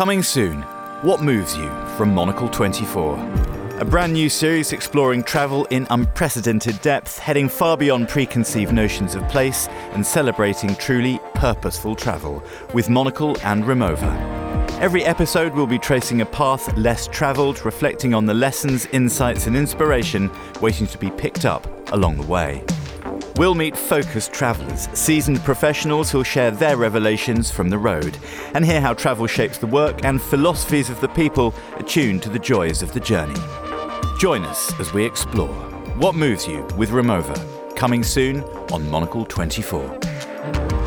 Coming soon, What Moves You from Monocle 24. A brand new series exploring travel in unprecedented depth, heading far beyond preconceived notions of place and celebrating truly purposeful travel with Monocle and Rimowa. Every episode will be tracing a path less travelled, reflecting on the lessons, insights, and inspiration waiting to be picked up along the way. We'll meet focused travellers, seasoned professionals who'll share their revelations from the road, and hear how travel shapes the work and philosophies of the people attuned to the joys of the journey. Join us as we explore What Moves You with Rimowa, coming soon on Monocle 24.